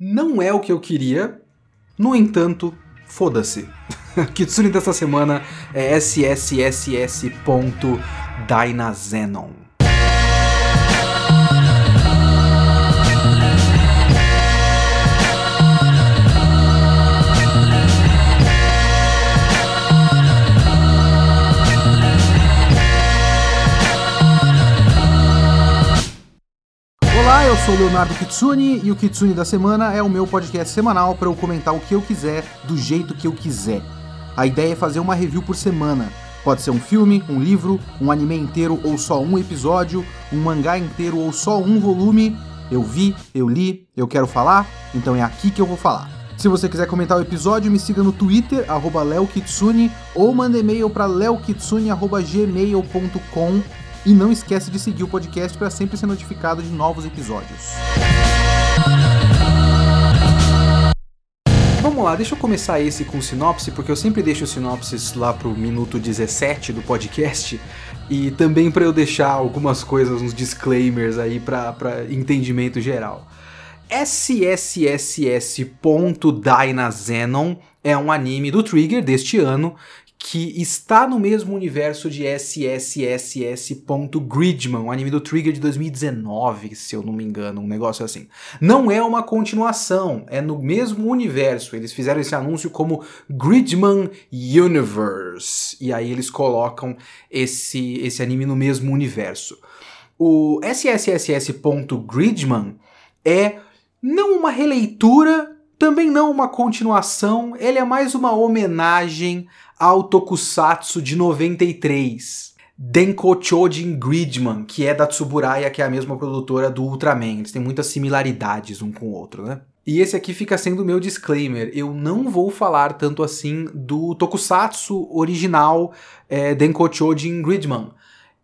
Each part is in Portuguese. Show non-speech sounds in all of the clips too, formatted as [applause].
Não é o que eu queria, no entanto, foda-se. [laughs] Kitsune dessa semana é SSSS.Dynazenon. sou o Leonardo Kitsune e o Kitsune da Semana é o meu podcast semanal para eu comentar o que eu quiser, do jeito que eu quiser. A ideia é fazer uma review por semana. Pode ser um filme, um livro, um anime inteiro ou só um episódio, um mangá inteiro ou só um volume. Eu vi, eu li, eu quero falar, então é aqui que eu vou falar. Se você quiser comentar o episódio, me siga no Twitter, leokitsune, ou manda e-mail para leokitsune.gmail.com e não esquece de seguir o podcast para sempre ser notificado de novos episódios. Vamos lá, deixa eu começar esse com sinopse, porque eu sempre deixo sinopses lá pro minuto 17 do podcast, e também para eu deixar algumas coisas, uns disclaimers aí para entendimento geral. SSSS.Dynazenon é um anime do Trigger deste ano que está no mesmo universo de SSSS.Gridman, um anime do Trigger de 2019, se eu não me engano, um negócio assim. Não é uma continuação, é no mesmo universo. Eles fizeram esse anúncio como Gridman Universe, e aí eles colocam esse, esse anime no mesmo universo. O SSSS.Gridman é não uma releitura, também não uma continuação, ele é mais uma homenagem ao Tokusatsu de 93. Denko Chojin Gridman, que é da Tsuburaya, que é a mesma produtora do Ultraman. Eles têm muitas similaridades um com o outro, né? E esse aqui fica sendo o meu disclaimer. Eu não vou falar tanto assim do Tokusatsu original é, Denko Chojin Gridman.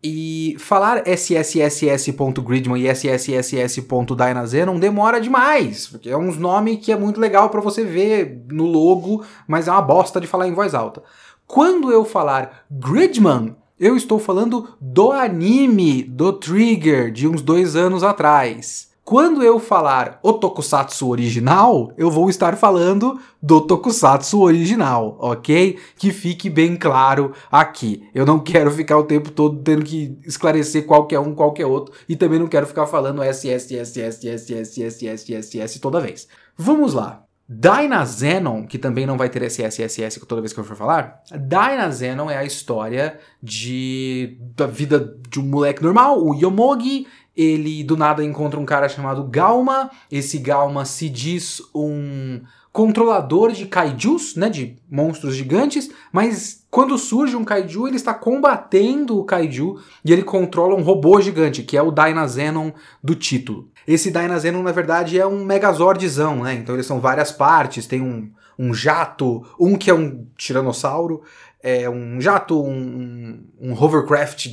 E falar sSSS.gridman e sSSS.dynazenon demora demais, porque é uns nome que é muito legal para você ver no logo, mas é uma bosta de falar em voz alta. Quando eu falar Gridman, eu estou falando do anime do Trigger de uns dois anos atrás. Quando eu falar o Tokusatsu original, eu vou estar falando do Tokusatsu original, ok? Que fique bem claro aqui. Eu não quero ficar o tempo todo tendo que esclarecer qualquer um, qualquer outro, e também não quero ficar falando SSSSSSSSSS toda vez. Vamos lá. Dynazenon, que também não vai ter SSSS toda vez que eu for falar, Dynazenon é a história de da vida de um moleque normal, o Yomogi, ele do nada encontra um cara chamado Galma, esse Galma se diz um controlador de kaijus, né, de monstros gigantes, mas quando surge um kaiju, ele está combatendo o kaiju e ele controla um robô gigante, que é o Dynazenon do título. Esse Dynazenon, na verdade, é um Megazordzão, né? Então eles são várias partes, tem um, um jato, um que é um tiranossauro, é um jato, um, um hovercraft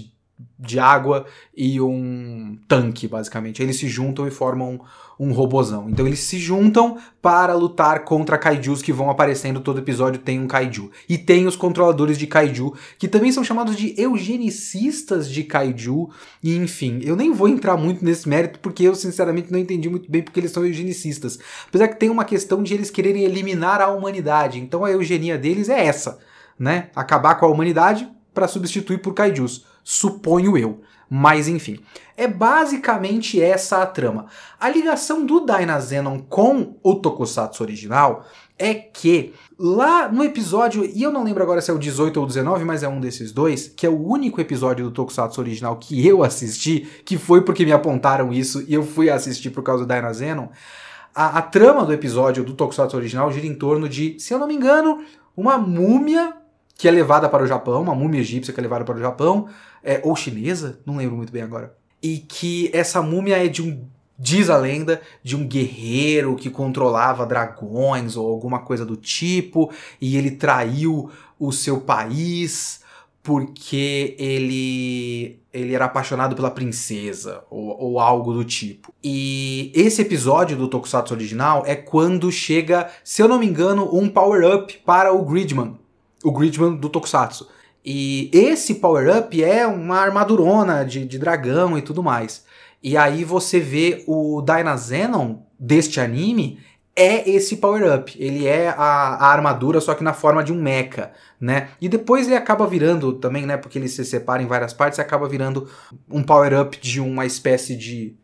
de água e um tanque, basicamente. Eles se juntam e formam um, um robozão. Então eles se juntam para lutar contra kaijus que vão aparecendo. Todo episódio tem um kaiju. E tem os controladores de kaiju, que também são chamados de eugenicistas de kaiju. E enfim, eu nem vou entrar muito nesse mérito porque eu sinceramente não entendi muito bem porque eles são eugenicistas. Apesar que tem uma questão de eles quererem eliminar a humanidade. Então a eugenia deles é essa, né? Acabar com a humanidade para substituir por kaijus suponho eu. Mas enfim, é basicamente essa a trama. A ligação do Dynazenon com o Tokusatsu original é que lá no episódio, e eu não lembro agora se é o 18 ou o 19, mas é um desses dois, que é o único episódio do Tokusatsu original que eu assisti, que foi porque me apontaram isso e eu fui assistir por causa do Dynazenon. A, a trama do episódio do Tokusatsu original gira em torno de, se eu não me engano, uma múmia que é levada para o Japão, uma múmia egípcia que é levada para o Japão, é, ou chinesa, não lembro muito bem agora. E que essa múmia é de um. Diz a lenda de um guerreiro que controlava dragões ou alguma coisa do tipo, e ele traiu o seu país porque ele ele era apaixonado pela princesa ou, ou, algo do tipo. E esse episódio do Tokusatsu original é quando chega, se eu não me engano, um power-up para o Gridman, o Gridman do Tokusatsu. E esse power-up é uma armadurona de, de dragão e tudo mais. E aí você vê o Dynazenon deste anime é esse power-up. Ele é a, a, armadura, só que na forma de um mecha, né? E depois ele acaba virando também, né? Porque ele se separa em várias partes, acaba virando um power-up de uma espécie de,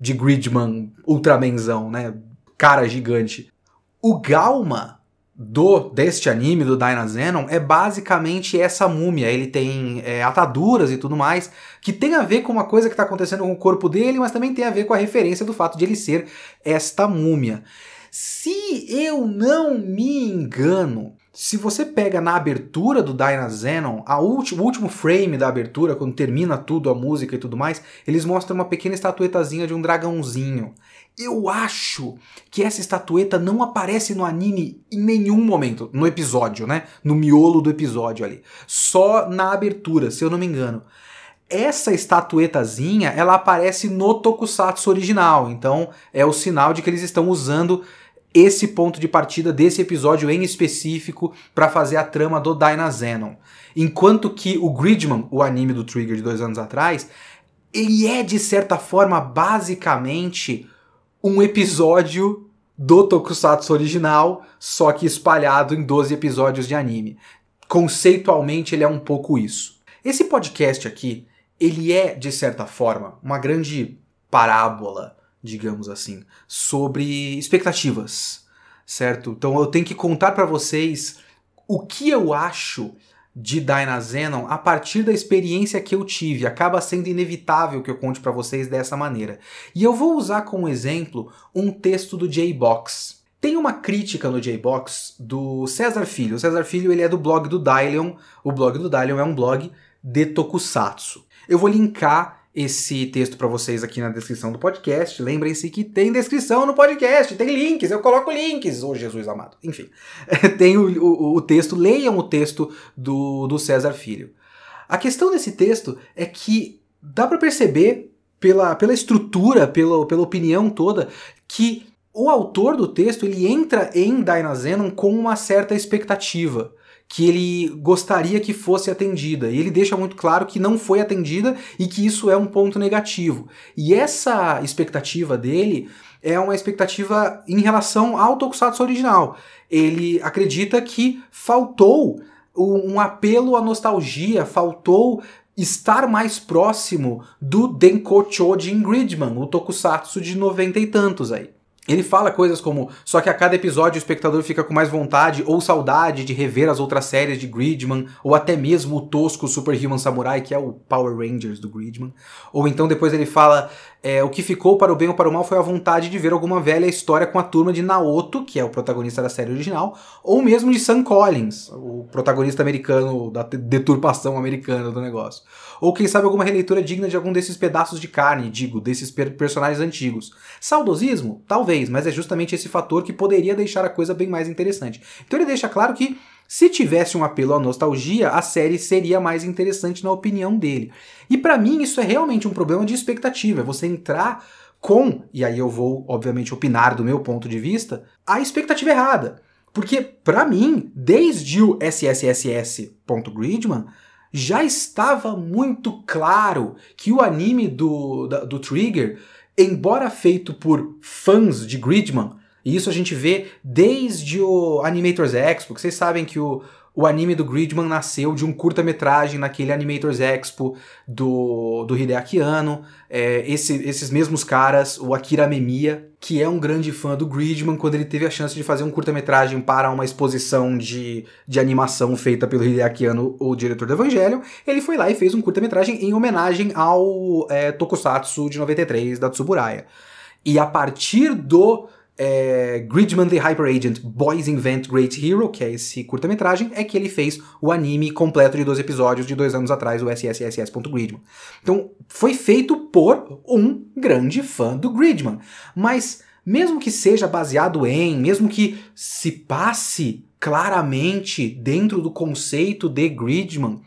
de Gridman Ultramenzão, né? Cara gigante. O Galma do deste anime, do Dynazenon, é basicamente essa múmia. Ele tem é, ataduras e tudo mais, que tem a ver com uma coisa que está acontecendo com o corpo dele, mas também tem a ver com a referência do fato de ele ser esta múmia. Se eu não me engano, se você pega na abertura do Dynazenon, a ulti, o último frame da abertura, quando termina tudo, a música e tudo mais, eles mostram uma pequena estatuetazinha de um dragãozinho. Eu acho que essa estatueta não aparece no anime em nenhum momento, no episódio, né? No miolo do episódio ali. Só na abertura, se eu não me engano. Essa estatuetazinha, ela aparece no tokusatsu original, então é o sinal de que eles estão usando esse ponto de partida desse episódio em específico para fazer a trama do Dynazenon. Enquanto que o Gridman, o anime do Trigger de dois anos atrás, ele é de certa forma basicamente um episódio do Tokusatsu original, só que espalhado em 12 episódios de anime. Conceitualmente, ele é um pouco isso. Esse podcast aqui, ele é, de certa forma, uma grande parábola, digamos assim, sobre expectativas, certo? Então eu tenho que contar para vocês o que eu acho de Dynazenon a partir da experiência que eu tive. Acaba sendo inevitável que eu conte para vocês dessa maneira. E eu vou usar como exemplo um texto do J-Box. Tem uma crítica no J-Box do César Filho. O César Filho ele é do blog do Dylion. O blog do Dylion é um blog de tokusatsu. Eu vou linkar esse texto para vocês aqui na descrição do podcast. Lembrem-se que tem descrição no podcast, tem links, eu coloco links, ô oh, Jesus amado. Enfim, [laughs] tem o, o, o, texto, leiam o texto do, do César Filho. A questão desse texto é que dá para perceber pela, pela estrutura, pela, pela opinião toda, que o autor do texto ele entra em Dynazenon com uma certa expectativa que ele gostaria que fosse atendida. E ele deixa muito claro que não foi atendida e que isso é um ponto negativo. E essa expectativa dele é uma expectativa em relação ao Tokusatsu original. Ele acredita que faltou um apelo à nostalgia, faltou estar mais próximo do Denko Chojin Gridman, o Tokusatsu de noventa e tantos aí. Ele fala coisas como: só que a cada episódio o espectador fica com mais vontade ou saudade de rever as outras séries de Gridman, ou até mesmo o tosco Superhuman Samurai, que é o Power Rangers do Gridman. Ou então depois ele fala: é, o que ficou para o bem ou para o mal foi a vontade de ver alguma velha história com a turma de Naoto, que é o protagonista da série original, ou mesmo de Sam Collins, o protagonista americano da deturpação americana do negócio. Ou quem sabe alguma releitura digna de algum desses pedaços de carne, digo, desses per personagens antigos. Saudosismo? Talvez, mas é justamente esse fator que poderia deixar a coisa bem mais interessante. Então ele deixa claro que se tivesse um apelo à nostalgia, a série seria mais interessante na opinião dele. E para mim isso é realmente um problema de expectativa, é você entrar com, e aí eu vou obviamente opinar do meu ponto de vista, a expectativa errada. Porque para mim, desde o SSSS.Gridman, já estava muito claro que o anime do, da, do Trigger, embora feito por fãs de Gridman, e isso a gente vê desde o Animators Expo, que vocês sabem que o, o anime do Gridman nasceu de um curta-metragem naquele Animators Expo do, do Hideaki Anno. É, esse, esses mesmos caras, o Akira Memia, que é um grande fã do Gridman, quando ele teve a chance de fazer um curta-metragem para uma exposição de, de animação feita pelo Hideaki Anno, o diretor do Evangelho, ele foi lá e fez um curta-metragem em homenagem ao é, Tokusatsu de 93 da Tsuburaya. E a partir do é, Gridman the Hyper Agent Boys Invent Great Hero, que é esse curta-metragem, é que ele fez o anime completo de dois episódios de dois anos atrás, o SSSS.Gridman. Então, foi feito por um grande fã do Gridman. Mas, mesmo que seja baseado em, mesmo que se passe claramente dentro do conceito de Gridman,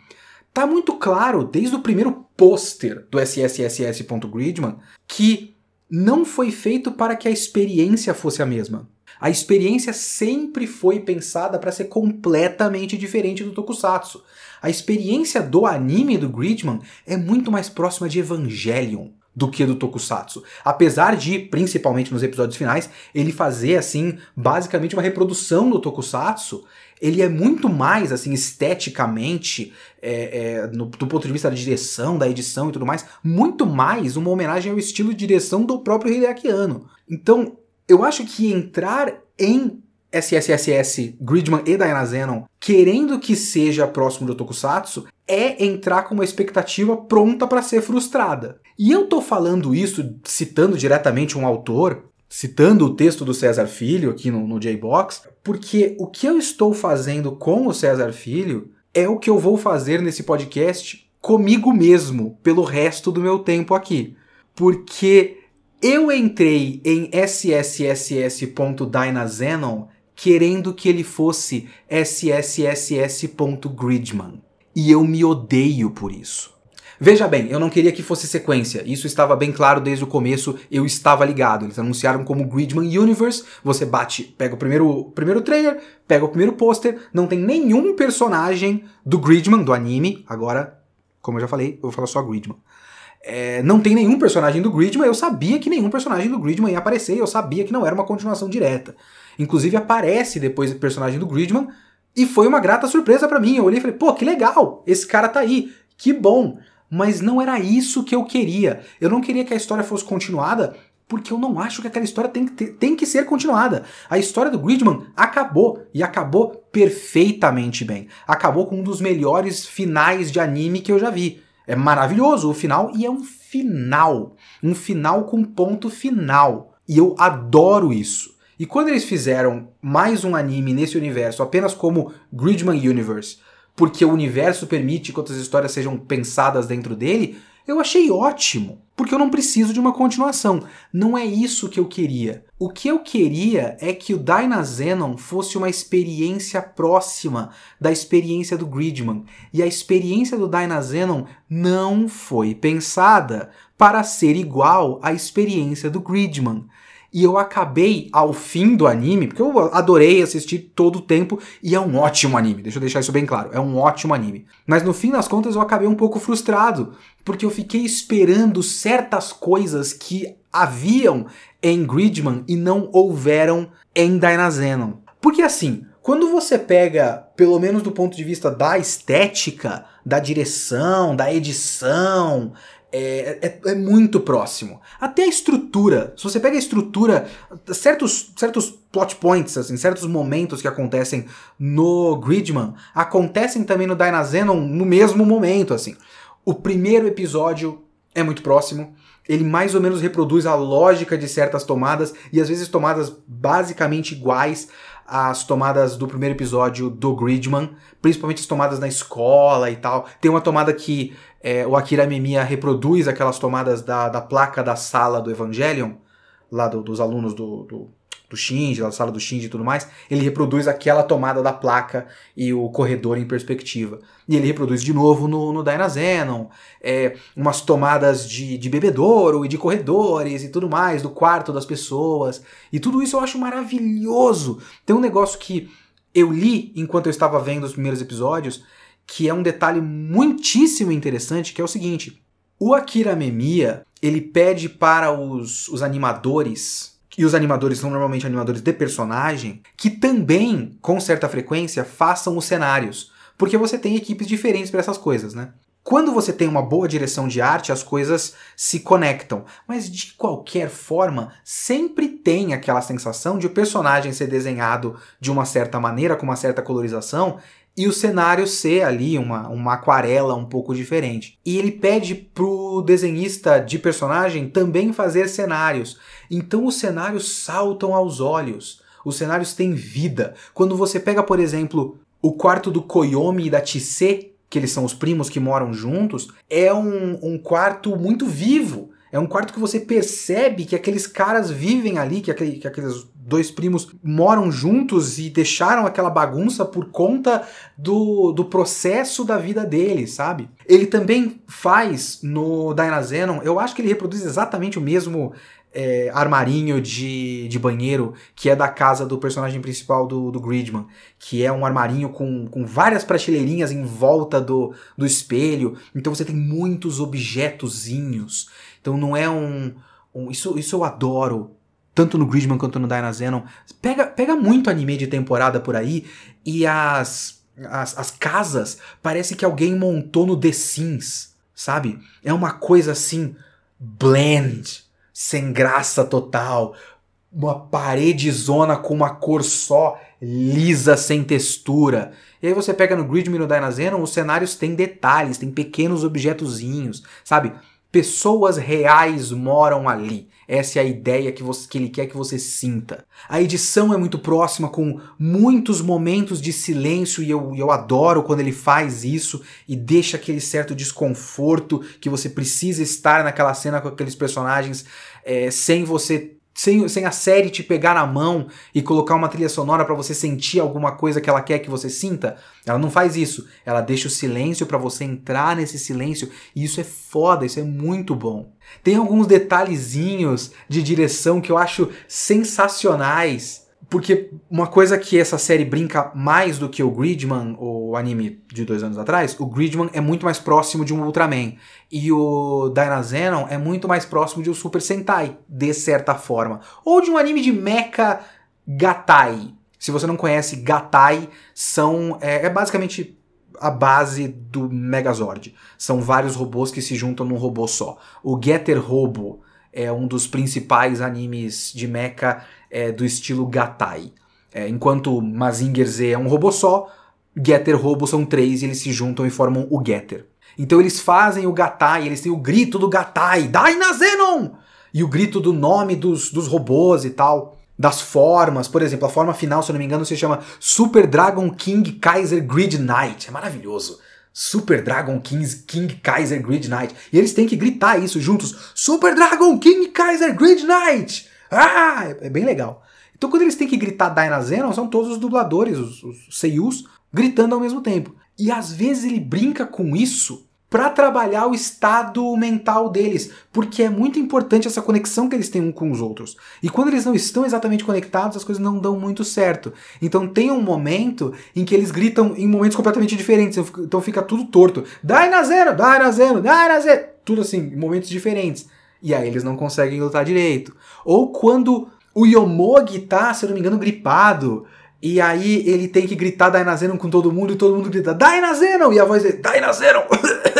tá muito claro, desde o primeiro pôster do SSSS.Gridman, que não foi feito para que a experiência fosse a mesma. A experiência sempre foi pensada para ser completamente diferente do Tokusatsu. A experiência do anime do Gridman é muito mais próxima de Evangelion do que do Tokusatsu. Apesar de, principalmente nos episódios finais, ele fazer, assim, basicamente uma reprodução do Tokusatsu, ele é muito mais, assim, esteticamente, é, é, no, do ponto de vista da direção, da edição e tudo mais, muito mais uma homenagem ao estilo de direção do próprio Hideaki Anno. Então, eu acho que entrar em SSSS, Gridman e Diana Zenon, querendo que seja próximo do Tokusatsu, é entrar com uma expectativa pronta para ser frustrada. E eu tô falando isso citando diretamente um autor, citando o texto do César Filho aqui no, no J-Box, porque o que eu estou fazendo com o César Filho é o que eu vou fazer nesse podcast comigo mesmo pelo resto do meu tempo aqui. Porque eu entrei em sssss.dynazenon querendo que ele fosse sssss.gridman. E eu me odeio por isso. Veja bem, eu não queria que fosse sequência. Isso estava bem claro desde o começo, eu estava ligado. Eles anunciaram como Gridman Universe. Você bate, pega o primeiro, primeiro trailer, pega o primeiro pôster, não tem nenhum personagem do Gridman, do anime. Agora, como eu já falei, eu vou falar só Gridman. É, não tem nenhum personagem do Gridman, eu sabia que nenhum personagem do Gridman ia aparecer, eu sabia que não era uma continuação direta. Inclusive aparece depois o personagem do Gridman, e foi uma grata surpresa para mim. Eu olhei e falei, pô, que legal, esse cara tá aí, que bom. Mas não era isso que eu queria. Eu não queria que a história fosse continuada, porque eu não acho que aquela história tem que, ter, tem que ser continuada. A história do Gridman acabou, e acabou perfeitamente bem. Acabou com um dos melhores finais de anime que eu já vi. É maravilhoso o final, e é um final. Um final com ponto final. E eu adoro isso. E quando eles fizeram mais um anime nesse universo, apenas como Gridman Universe, porque o universo permite que outras histórias sejam pensadas dentro dele, eu achei ótimo, porque eu não preciso de uma continuação. Não é isso que eu queria. O que eu queria é que o Dynazenon fosse uma experiência próxima da experiência do Gridman. E a experiência do Dynazenon não foi pensada para ser igual à experiência do Gridman. E eu acabei ao fim do anime, porque eu adorei assistir todo o tempo e é um ótimo anime, deixa eu deixar isso bem claro, é um ótimo anime. Mas no fim das contas eu acabei um pouco frustrado, porque eu fiquei esperando certas coisas que haviam em Gridman e não houveram em Dynazenon. Porque assim, quando você pega, pelo menos do ponto de vista da estética, da direção, da edição, é, é, é, muito próximo. Até a estrutura. Se você pega a estrutura, certos, certos plot points, assim, certos momentos que acontecem no Gridman, acontecem também no Dynazenon no mesmo momento, assim. O primeiro episódio é muito próximo. Ele mais ou menos reproduz a lógica de certas tomadas, e às vezes tomadas basicamente iguais às tomadas do primeiro episódio do Gridman, principalmente as tomadas na escola e tal. Tem uma tomada que é, o Akira Memiya reproduz aquelas tomadas da, da placa da sala do Evangelion, lá do, dos alunos do, do, do Shinji, da sala do Shinji e tudo mais, ele reproduz aquela tomada da placa e o corredor em perspectiva. E ele reproduz de novo no, no Dynazenon, é, umas tomadas de, de bebedouro e de corredores e tudo mais, do quarto das pessoas. E tudo isso eu acho maravilhoso. Tem um negócio que eu li enquanto eu estava vendo os primeiros episódios, que é um detalhe muitíssimo interessante, que é o seguinte: o Akira Memiya, ele pede para os, os animadores, e os animadores são normalmente animadores de personagem, que também, com certa frequência, façam os cenários. Porque você tem equipes diferentes para essas coisas, né? Quando você tem uma boa direção de arte, as coisas se conectam. Mas de qualquer forma, sempre tem aquela sensação de o personagem ser desenhado de uma certa maneira, com uma certa colorização, e o cenário ser ali uma, uma aquarela um pouco diferente. E ele pede pro desenhista de personagem também fazer cenários. Então os cenários saltam aos olhos. Os cenários têm vida. Quando você pega, por exemplo, o quarto do Koyomi e da Tise, que eles são os primos que moram juntos, é um, um quarto muito vivo. É um quarto que você percebe que aqueles caras vivem ali, que, aquele, que aqueles dois primos moram juntos e deixaram aquela bagunça por conta do, do processo da vida deles, sabe? Ele também faz no Dynazenon, eu acho que ele reproduz exatamente o mesmo é, armarinho de, de banheiro que é da casa do personagem principal do, do Gridman, que é um armarinho com, com várias prateleirinhas em volta do, do espelho, então você tem muitos objetozinhos Então não é um. um isso, isso eu adoro. Tanto no Gridman quanto no Dynazenon. Pega, pega muito anime de temporada por aí e as, as, as casas parece que alguém montou no The Sims, sabe? É uma coisa assim, blend, sem graça total. Uma parede zona com uma cor só, lisa, sem textura. E aí você pega no Gridman e no Dynazenon, os cenários têm detalhes, tem pequenos objetozinhos, sabe? Pessoas reais moram ali. Essa é a ideia que, você, que ele quer que você sinta. A edição é muito próxima, com muitos momentos de silêncio, e eu, eu adoro quando ele faz isso e deixa aquele certo desconforto que você precisa estar naquela cena com aqueles personagens é, sem você sem, sem a série te pegar na mão e colocar uma trilha sonora para você sentir alguma coisa que ela quer que você sinta, ela não faz isso. Ela deixa o silêncio para você entrar nesse silêncio e isso é foda, isso é muito bom. Tem alguns detalhezinhos de direção que eu acho sensacionais porque uma coisa que essa série brinca mais do que o Gridman, o anime de dois anos atrás, o Gridman é muito mais próximo de um Ultraman. E o Dynazenon é muito mais próximo de um Super Sentai, de certa forma. Ou de um anime de Mecha Gatai. Se você não conhece, Gatai são. É, é basicamente a base do Megazord. São vários robôs que se juntam num robô só. O Getter Robo é um dos principais animes de mecha é, do estilo Gatai. É, enquanto Mazinger Z é um robô só, Getter Robo são três e eles se juntam e formam o Getter. Então eles fazem o Gatai, eles têm o grito do Gatai, Dainazenon! E o grito do nome dos, dos robôs e tal. Das formas, por exemplo, a forma final, se eu não me engano, se chama Super Dragon King Kaiser Grid Knight. É maravilhoso. Super Dragon King, King Kaiser Grid Knight. E eles têm que gritar isso juntos. Super Dragon King Kaiser Grid Knight! Ah! É, é bem legal. Então quando eles têm que gritar Dynazenon, são todos os dubladores, os, os seiyus, gritando ao mesmo tempo. E às vezes ele brinca com isso para trabalhar o estado mental deles, porque é muito importante essa conexão que eles têm um com os outros. E quando eles não estão exatamente conectados, as coisas não dão muito certo. Então tem um momento em que eles gritam em momentos completamente diferentes, então fica tudo torto. Dai na zero, dai na zero, dai na zero, tudo assim, em momentos diferentes. E aí eles não conseguem lutar direito. Ou quando o Yomogi tá, se eu não me engano, gripado, e aí ele tem que gritar Dainazenon com todo mundo e todo mundo grita Dainazenon! E a voz é Dainazenon!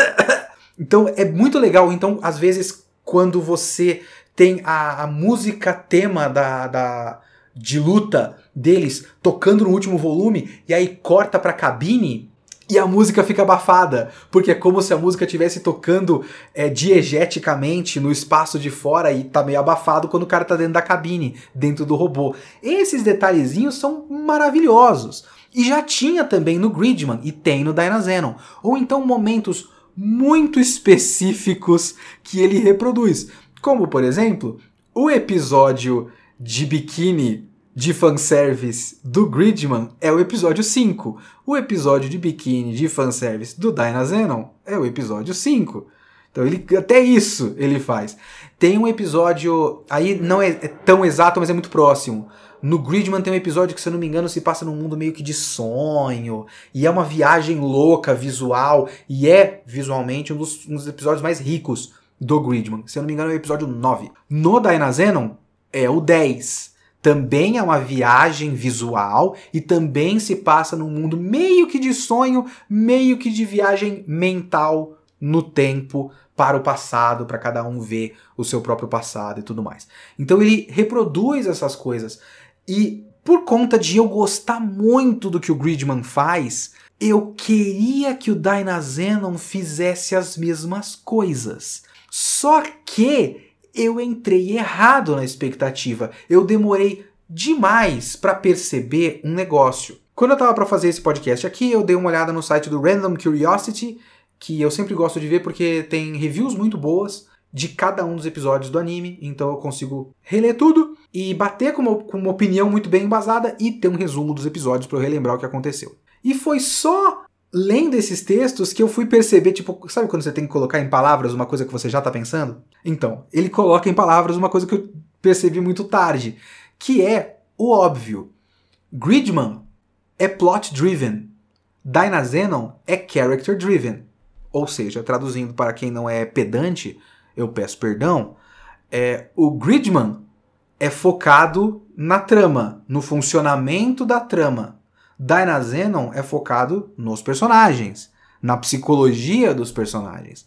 [laughs] então é muito legal. Então, às vezes, quando você tem a, a música tema da, da, de luta deles tocando no último volume e aí corta pra cabine e a música fica abafada, porque é como se a música estivesse tocando é, diegeticamente no espaço de fora e tá meio abafado quando o cara tá dentro da cabine, dentro do robô. Esses detalhezinhos são maravilhosos. E já tinha também no Gridman e tem no Dynazenon. Ou então momentos muito específicos que ele reproduz. Como, por exemplo, o episódio de biquíni de fanservice do Gridman é o episódio 5. O episódio de biquíni de fanservice do Dynazenon é o episódio 5. Então ele até isso ele faz. Tem um episódio, aí não é, é tão exato, mas é muito próximo. No Gridman tem um episódio que, se eu não me engano, se passa num mundo meio que de sonho. E é uma viagem louca, visual. E é, visualmente, um dos, um dos episódios mais ricos do Gridman. Se eu não me engano, é o episódio 9. No Dynazenon, é o 10 também é uma viagem visual e também se passa num mundo meio que de sonho, meio que de viagem mental no tempo para o passado, para cada um ver o seu próprio passado e tudo mais. Então ele reproduz essas coisas e por conta de eu gostar muito do que o Gridman faz, eu queria que o Dynazenon fizesse as mesmas coisas. Só que eu entrei errado na expectativa. Eu demorei demais para perceber um negócio. Quando eu estava para fazer esse podcast aqui, eu dei uma olhada no site do Random Curiosity, que eu sempre gosto de ver porque tem reviews muito boas de cada um dos episódios do anime, então eu consigo reler tudo e bater com uma, com uma opinião muito bem embasada e ter um resumo dos episódios para eu relembrar o que aconteceu. E foi só lendo esses textos que eu fui perceber, tipo, sabe quando você tem que colocar em palavras uma coisa que você já tá pensando? Então, ele coloca em palavras uma coisa que eu percebi muito tarde, que é o óbvio. Gridman é plot driven. Dynazenon é character driven. Ou seja, traduzindo para quem não é pedante, eu peço perdão, é, o Gridman é focado na trama, no funcionamento da trama. Dynazenon é focado nos personagens, na psicologia dos personagens.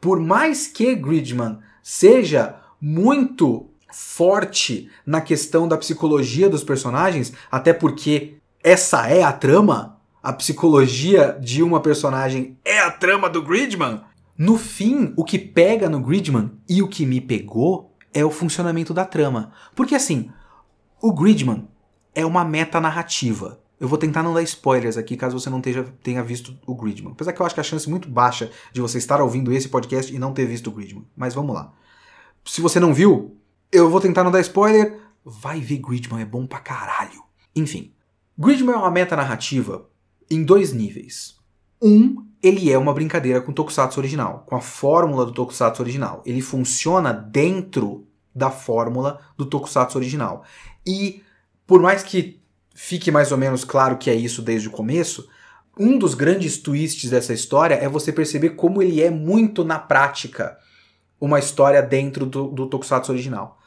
Por mais que Gridman seja muito forte na questão da psicologia dos personagens, até porque essa é a trama, a psicologia de uma personagem é a trama do Gridman. No fim, o que pega no Gridman e o que me pegou é o funcionamento da trama. Porque assim, o Gridman é uma meta narrativa. Eu vou tentar não dar spoilers aqui, caso você não tenha, tenha visto o Gridman. Apesar que eu acho que a chance é muito baixa de você estar ouvindo esse podcast e não ter visto o Gridman. Mas vamos lá. Se você não viu, eu vou tentar não dar spoiler. Vai ver Gridman, é bom pra caralho. Enfim, Gridman é uma meta narrativa em dois níveis. Um, ele é uma brincadeira com o Tokusatsu original, com a fórmula do Tokusatsu original. Ele funciona dentro da fórmula do Tokusatsu original. E por mais que fique mais ou menos claro que é isso desde o começo, um dos grandes twists dessa história é você perceber como ele é muito na prática uma história dentro do, do Tokusatsu original.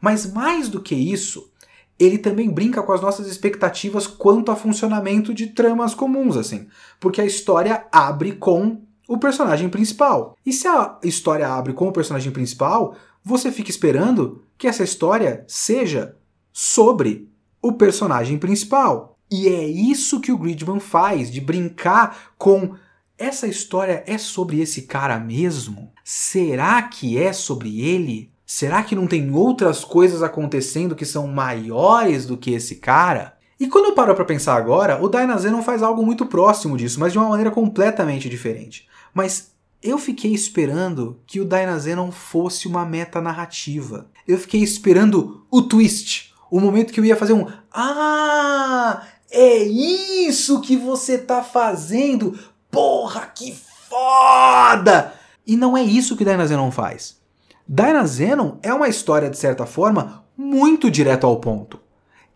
Mas mais do que isso, ele também brinca com as nossas expectativas quanto a funcionamento de tramas comuns, assim. Porque a história abre com o personagem principal. E se a história abre com o personagem principal, você fica esperando que essa história seja sobre o personagem principal. E é isso que o Gridman faz, de brincar com essa história é sobre esse cara mesmo? Será que é sobre ele? Será que não tem outras coisas acontecendo que são maiores do que esse cara? E quando eu paro para pensar agora, o não faz algo muito próximo disso, mas de uma maneira completamente diferente. Mas eu fiquei esperando que o não fosse uma meta narrativa. Eu fiquei esperando o twist, o momento que eu ia fazer um Ah, é isso que você tá fazendo. Porra, que foda! E não é isso que Dynazenon faz. Dynazenon é uma história, de certa forma, muito direto ao ponto.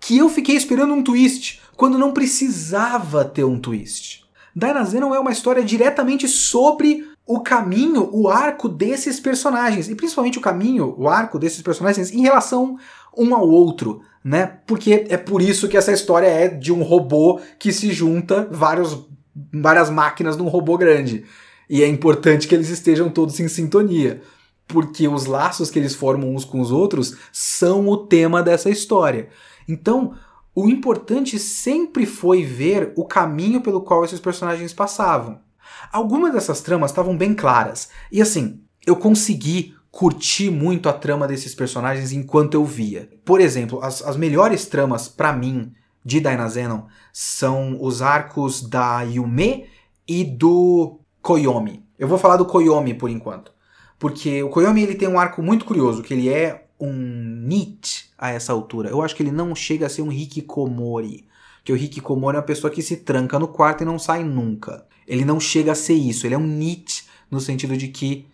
Que eu fiquei esperando um twist, quando não precisava ter um twist. Dynazenon é uma história diretamente sobre o caminho, o arco desses personagens. E principalmente o caminho, o arco desses personagens em relação um ao outro, né? Porque é por isso que essa história é de um robô que se junta vários, várias máquinas num robô grande. E é importante que eles estejam todos em sintonia porque os laços que eles formam uns com os outros são o tema dessa história. Então, o importante sempre foi ver o caminho pelo qual esses personagens passavam. Algumas dessas tramas estavam bem claras, e assim, eu consegui curtir muito a trama desses personagens enquanto eu via. Por exemplo, as, as melhores tramas para mim de Dynazenon são os arcos da Yume e do Koyomi. Eu vou falar do Koyomi por enquanto. Porque o Koyomi ele tem um arco muito curioso, que ele é um Nietzsche a essa altura. Eu acho que ele não chega a ser um Hikikomori. Que o Hikikomori é uma pessoa que se tranca no quarto e não sai nunca. Ele não chega a ser isso. Ele é um Nietzsche no sentido de que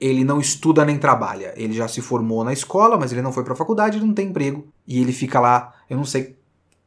ele não estuda nem trabalha. Ele já se formou na escola, mas ele não foi para a faculdade, ele não tem emprego. E ele fica lá, eu não sei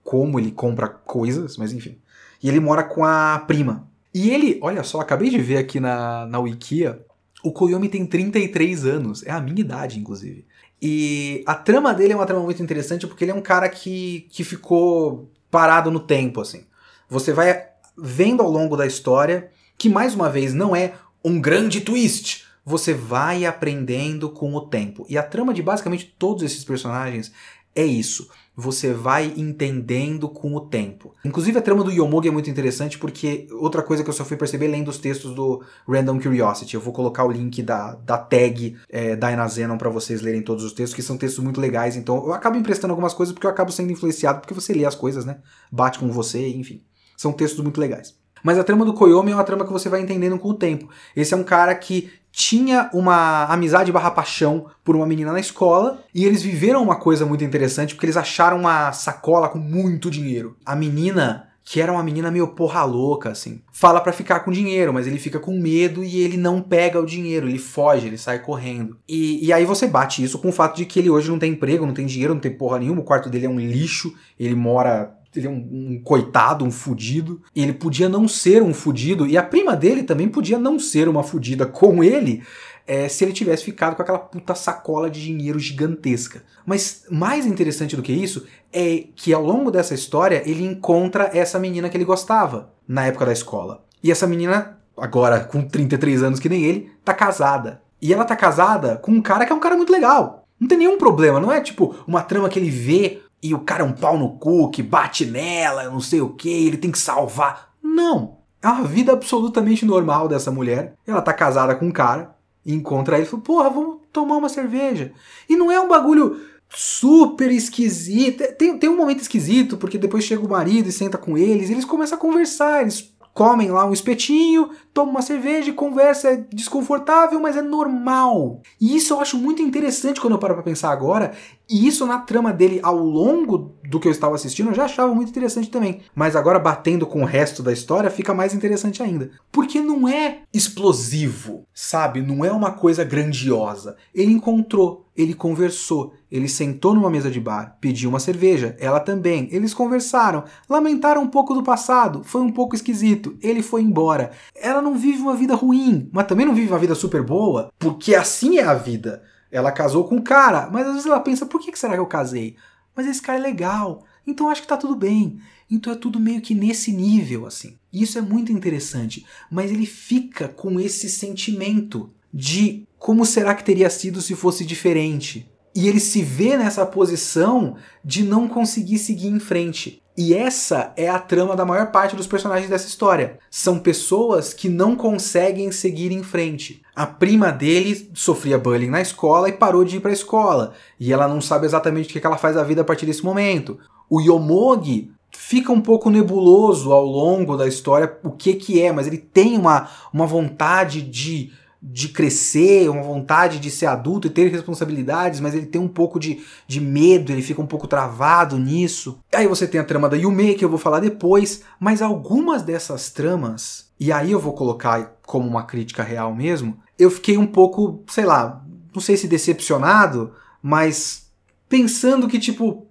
como ele compra coisas, mas enfim. E ele mora com a prima. E ele, olha só, acabei de ver aqui na, na Wikia, o Koyomi tem 33 anos, é a minha idade, inclusive. E a trama dele é uma trama muito interessante porque ele é um cara que, que ficou parado no tempo, assim. Você vai vendo ao longo da história que, mais uma vez, não é um grande twist. Você vai aprendendo com o tempo. E a trama de basicamente todos esses personagens é isso você vai entendendo com o tempo. Inclusive a trama do Yomogi é muito interessante porque outra coisa que eu só fui perceber lendo os textos do Random Curiosity. Eu vou colocar o link da, da tag é, da Enazenon para vocês lerem todos os textos, que são textos muito legais. Então eu acabo emprestando algumas coisas porque eu acabo sendo influenciado porque você lê as coisas, né? Bate com você, enfim. São textos muito legais. Mas a trama do Koyomi é uma trama que você vai entendendo com o tempo. Esse é um cara que tinha uma amizade barra paixão por uma menina na escola e eles viveram uma coisa muito interessante porque eles acharam uma sacola com muito dinheiro. A menina que era uma menina meio porra louca, assim. Fala para ficar com dinheiro, mas ele fica com medo e ele não pega o dinheiro, ele foge, ele sai correndo. E, e aí você bate isso com o fato de que ele hoje não tem emprego, não tem dinheiro, não tem porra nenhuma, o quarto dele é um lixo, ele mora ele é um, um, coitado, um fudido. Ele podia não ser um fudido, e a prima dele também podia não ser uma fudida com ele, é, se ele tivesse ficado com aquela puta sacola de dinheiro gigantesca. Mas mais interessante do que isso é que ao longo dessa história ele encontra essa menina que ele gostava na época da escola. E essa menina, agora com 33 anos que nem ele, tá casada. E ela tá casada com um cara que é um cara muito legal. Não tem nenhum problema, não é tipo uma trama que ele vê e o cara é um pau no cu, que bate nela, não sei o que, ele tem que salvar. Não. É uma vida absolutamente normal dessa mulher. Ela tá casada com um cara, encontra ele e fala, porra, vamos tomar uma cerveja. E não é um bagulho super esquisito. Tem, tem um momento esquisito, porque depois chega o marido e senta com eles, e eles começam a conversar, eles comem lá um espetinho, tomam uma cerveja, conversa, é desconfortável, mas é normal. E isso eu acho muito interessante quando eu paro pra pensar agora, e isso na trama dele ao longo do que eu estava assistindo eu já achava muito interessante também. Mas agora batendo com o resto da história fica mais interessante ainda. Porque não é explosivo, sabe? Não é uma coisa grandiosa. Ele encontrou, ele conversou, ele sentou numa mesa de bar, pediu uma cerveja, ela também. Eles conversaram, lamentaram um pouco do passado, foi um pouco esquisito, ele foi embora. Ela não vive uma vida ruim, mas também não vive uma vida super boa, porque assim é a vida. Ela casou com um cara, mas às vezes ela pensa: por que será que eu casei? Mas esse cara é legal, então acho que tá tudo bem. Então é tudo meio que nesse nível, assim. Isso é muito interessante. Mas ele fica com esse sentimento de como será que teria sido se fosse diferente. E ele se vê nessa posição de não conseguir seguir em frente. E essa é a trama da maior parte dos personagens dessa história. São pessoas que não conseguem seguir em frente. A prima dele sofria bullying na escola e parou de ir para a escola. E ela não sabe exatamente o que ela faz da vida a partir desse momento. O Yomogi fica um pouco nebuloso ao longo da história o que que é, mas ele tem uma, uma vontade de de crescer, uma vontade de ser adulto e ter responsabilidades, mas ele tem um pouco de, de medo, ele fica um pouco travado nisso. Aí você tem a trama da Yume, que eu vou falar depois, mas algumas dessas tramas, e aí eu vou colocar como uma crítica real mesmo, eu fiquei um pouco, sei lá, não sei se decepcionado, mas pensando que tipo,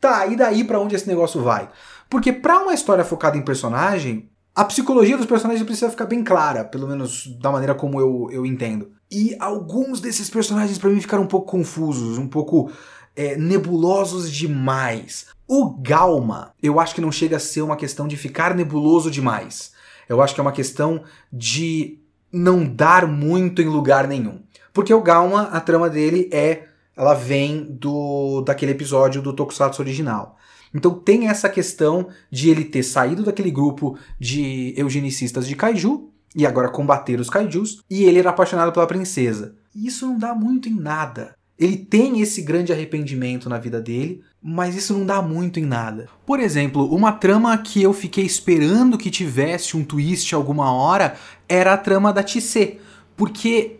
tá, e daí para onde esse negócio vai? Porque para uma história focada em personagem, a psicologia dos personagens precisa ficar bem clara, pelo menos da maneira como eu, eu entendo. E alguns desses personagens para mim ficaram um pouco confusos, um pouco é, nebulosos demais. O Galma, eu acho que não chega a ser uma questão de ficar nebuloso demais. Eu acho que é uma questão de não dar muito em lugar nenhum. Porque o Galma, a trama dele é. Ela vem do daquele episódio do Tokusatsu original. Então tem essa questão de ele ter saído daquele grupo de eugenicistas de kaiju e agora combater os kaijus, e ele era apaixonado pela princesa. E isso não dá muito em nada. Ele tem esse grande arrependimento na vida dele, mas isso não dá muito em nada. Por exemplo, uma trama que eu fiquei esperando que tivesse um twist alguma hora era a trama da Tissé, porque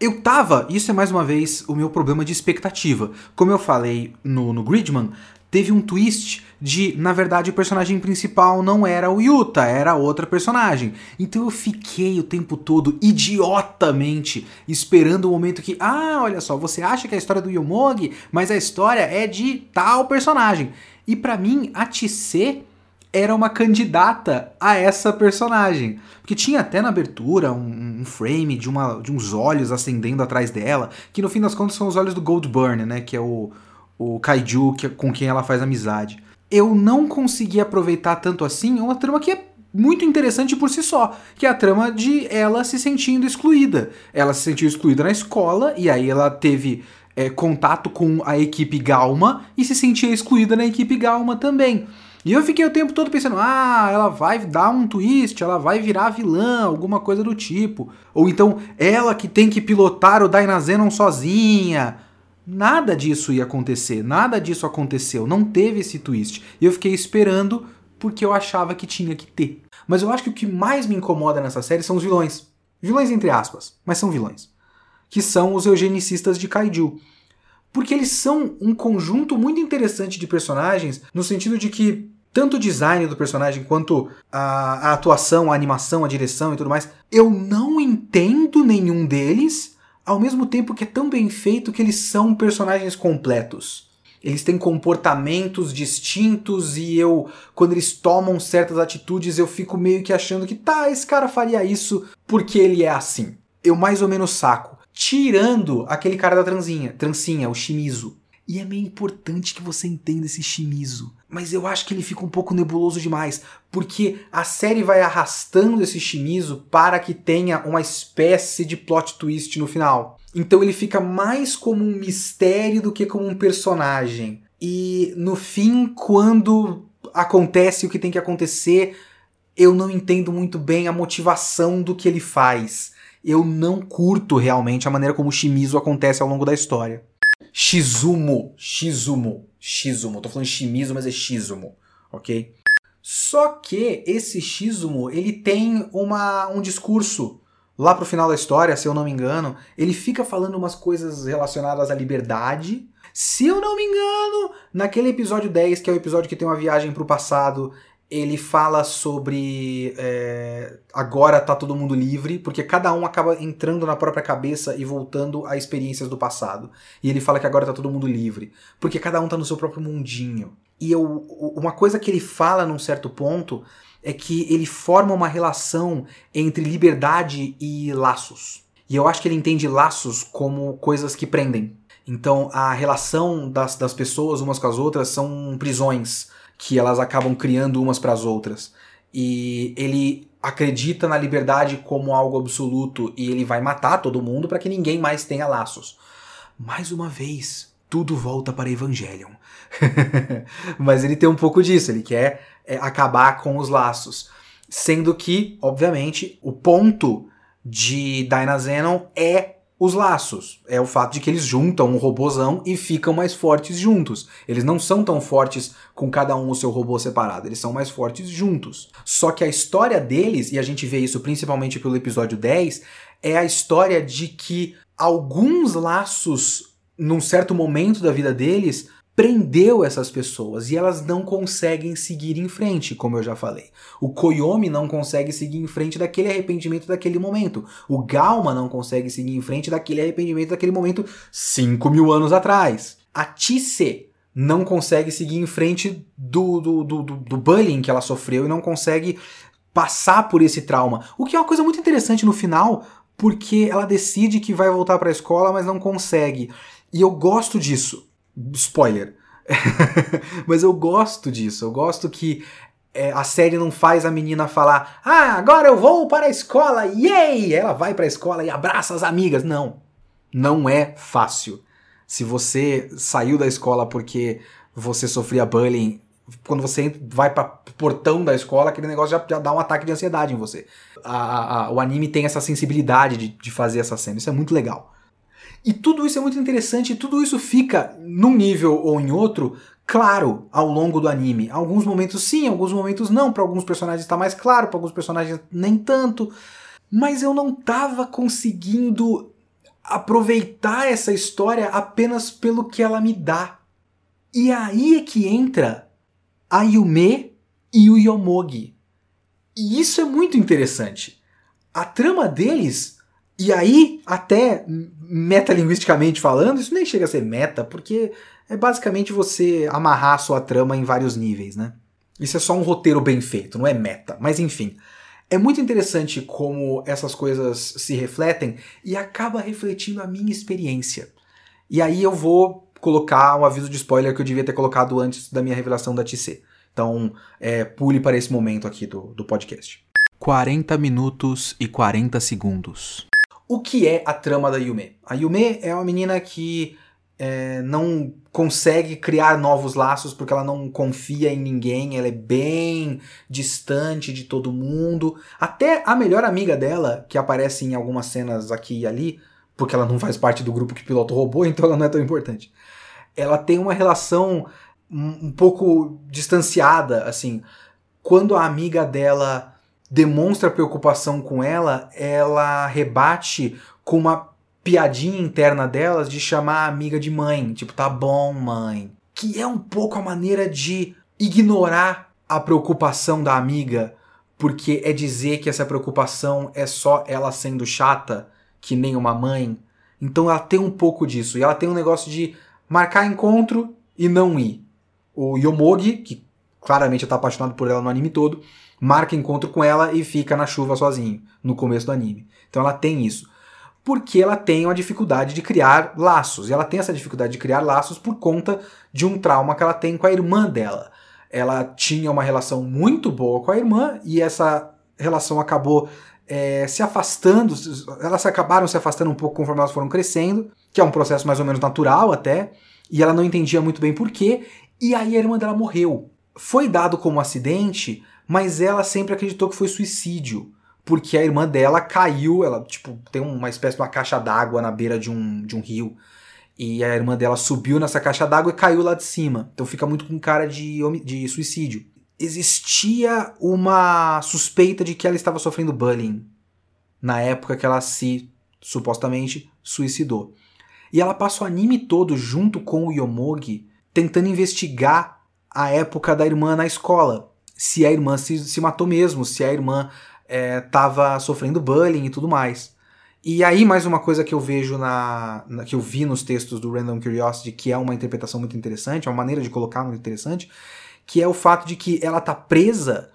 eu tava, isso é mais uma vez o meu problema de expectativa. Como eu falei no, no Gridman, teve um twist de, na verdade, o personagem principal não era o Yuta, era outra personagem. Então eu fiquei o tempo todo idiotamente esperando o momento que, ah, olha só, você acha que é a história do Yomogi, mas a história é de tal personagem. E para mim, a Tissé era uma candidata a essa personagem. Porque tinha até na abertura um, um, frame de, uma, de uns olhos acendendo atrás dela, que no fim das contas são os olhos do Goldburn, né? Que é o, o kaiju que, com quem ela faz amizade. Eu não consegui aproveitar tanto assim uma trama que é muito interessante por si só, que é a trama de ela se sentindo excluída. Ela se sentiu excluída na escola e aí ela teve é, contato com a equipe Galma e se sentia excluída na equipe Galma também. E eu fiquei o tempo todo pensando, ah, ela vai dar um twist, ela vai virar vilã, alguma coisa do tipo. Ou então, ela que tem que pilotar o Dynazenon sozinha. Nada disso ia acontecer, nada disso aconteceu, não teve esse twist. E eu fiquei esperando porque eu achava que tinha que ter. Mas eu acho que o que mais me incomoda nessa série são os vilões. Vilões entre aspas, mas são vilões. Que são os eugenicistas de Kaiju. Porque eles são um conjunto muito interessante de personagens, no sentido de que tanto o design do personagem quanto a, a atuação, a animação, a direção e tudo mais, eu não entendo nenhum deles ao mesmo tempo que é tão bem feito que eles são personagens completos. Eles têm comportamentos distintos e eu, quando eles tomam certas atitudes, eu fico meio que achando que tá, esse cara faria isso porque ele é assim. Eu mais ou menos saco. tirando aquele cara da transinha, trancinha, o Shimizu. E é meio importante que você entenda esse Shimizu. Mas eu acho que ele fica um pouco nebuloso demais, porque a série vai arrastando esse Shimizu para que tenha uma espécie de plot twist no final. Então ele fica mais como um mistério do que como um personagem. E no fim, quando acontece o que tem que acontecer, eu não entendo muito bem a motivação do que ele faz. Eu não curto realmente a maneira como o Shimizu acontece ao longo da história. Shizumo, Shizumo, Shizumo. Tô falando Shimizu, mas é Shizumo, ok? Só que esse Shizumo, ele tem uma, um discurso lá pro final da história, se eu não me engano, ele fica falando umas coisas relacionadas à liberdade. Se eu não me engano, naquele episódio 10, que é o episódio que tem uma viagem pro passado, ele fala sobre é, agora tá todo mundo livre, porque cada um acaba entrando na própria cabeça e voltando a experiências do passado. E ele fala que agora tá todo mundo livre, porque cada um tá no seu próprio mundinho. E eu, uma coisa que ele fala num certo ponto é que ele forma uma relação entre liberdade e laços. E eu acho que ele entende laços como coisas que prendem. Então a relação das, das pessoas umas com as outras são prisões que elas acabam criando umas para as outras. E ele acredita na liberdade como algo absoluto e ele vai matar todo mundo para que ninguém mais tenha laços. Mais uma vez, tudo volta para Evangelion. [laughs] Mas ele tem um pouco disso, ele quer é, acabar com os laços. Sendo que, obviamente, o ponto de Dynazenon é os laços. É o fato de que eles juntam um robozão e ficam mais fortes juntos. Eles não são tão fortes com cada um o seu robô separado, eles são mais fortes juntos. Só que a história deles, e a gente vê isso principalmente pelo episódio 10, é a história de que alguns laços, num certo momento da vida deles, prendeu essas pessoas e elas não conseguem seguir em frente, como eu já falei. O Koyomi não consegue seguir em frente daquele arrependimento daquele momento. O Galma não consegue seguir em frente daquele arrependimento daquele momento 5 mil anos atrás. A Tise não consegue seguir em frente do, do, do, do, bullying que ela sofreu e não consegue passar por esse trauma. O que é uma coisa muito interessante no final, porque ela decide que vai voltar para a escola, mas não consegue. E eu gosto disso Spoiler. [laughs] Mas eu gosto disso. Eu gosto que é, a série não faz a menina falar: Ah, agora eu vou para a escola, yay! Ela vai para a escola e abraça as amigas. Não. Não é fácil. Se você saiu da escola porque você sofria bullying, quando você vai para o portão da escola, aquele negócio já, já, dá um ataque de ansiedade em você. A, a, o anime tem essa sensibilidade de, de fazer essa cena. Isso é muito legal. E tudo isso é muito interessante, e tudo isso fica num nível ou em outro claro ao longo do anime. Alguns momentos sim, alguns momentos não. Para alguns personagens está mais claro, para alguns personagens nem tanto. Mas eu não estava conseguindo aproveitar essa história apenas pelo que ela me dá. E aí é que entra a Yume e o Yomogi. E isso é muito interessante. A trama deles e aí, até metalinguisticamente falando, isso nem chega a ser meta, porque é basicamente você amarrar a sua trama em vários níveis, né? Isso é só um roteiro bem feito, não é meta. Mas enfim, é muito interessante como essas coisas se refletem e acaba refletindo a minha experiência. E aí eu vou colocar um aviso de spoiler que eu devia ter colocado antes da minha revelação da TC. Então, é, pule para esse momento aqui do, do podcast. 40 minutos e 40 segundos. O que é a trama da Yume? A Yume é uma menina que é, não consegue criar novos laços porque ela não confia em ninguém, ela é bem distante de todo mundo. Até a melhor amiga dela, que aparece em algumas cenas aqui e ali, porque ela não faz parte do grupo que pilota o robô, [laughs] então ela não é tão importante. Ela tem uma relação um, um pouco distanciada, assim. Quando a amiga dela demonstra preocupação com ela, ela rebate com uma piadinha interna delas de chamar a amiga de mãe, tipo, tá bom, mãe. Que é um pouco a maneira de ignorar a preocupação da amiga, porque é dizer que essa preocupação é só ela sendo chata, que nem uma mãe. Então ela tem um pouco disso, e ela tem um negócio de marcar encontro e não ir. O Yomogi, que claramente tá apaixonado por ela no anime todo, marca encontro com ela e fica na chuva sozinho, no começo do anime. Então ela tem isso. porque ela tem uma dificuldade de criar laços. E ela tem essa dificuldade de criar laços por conta de um trauma que ela tem com a irmã dela. Ela tinha uma relação muito boa com a irmã e essa relação acabou é, se afastando, elas acabaram se afastando um pouco conforme elas foram crescendo, que é um processo mais ou menos natural até, e ela não entendia muito bem porquê, e aí a irmã dela morreu. Foi dado como acidente, mas ela sempre acreditou que foi suicídio porque a irmã dela caiu, ela, tipo, tem uma espécie de uma caixa d'água na beira de um, de um rio. E a irmã dela subiu nessa caixa d'água e caiu lá de cima. Então fica muito com cara de, de suicídio. Existia uma suspeita de que ela estava sofrendo bullying na época que ela se supostamente suicidou. E ela passa o anime todo junto com o Yomogi tentando investigar a época da irmã na escola. Se a irmã se, se matou mesmo, se a irmã estava é, sofrendo bullying e tudo mais. E aí, mais uma coisa que eu vejo na, na, que eu vi nos textos do Random Curiosity, que é uma interpretação muito interessante, é uma maneira de colocar muito interessante, que é o fato de que ela tá presa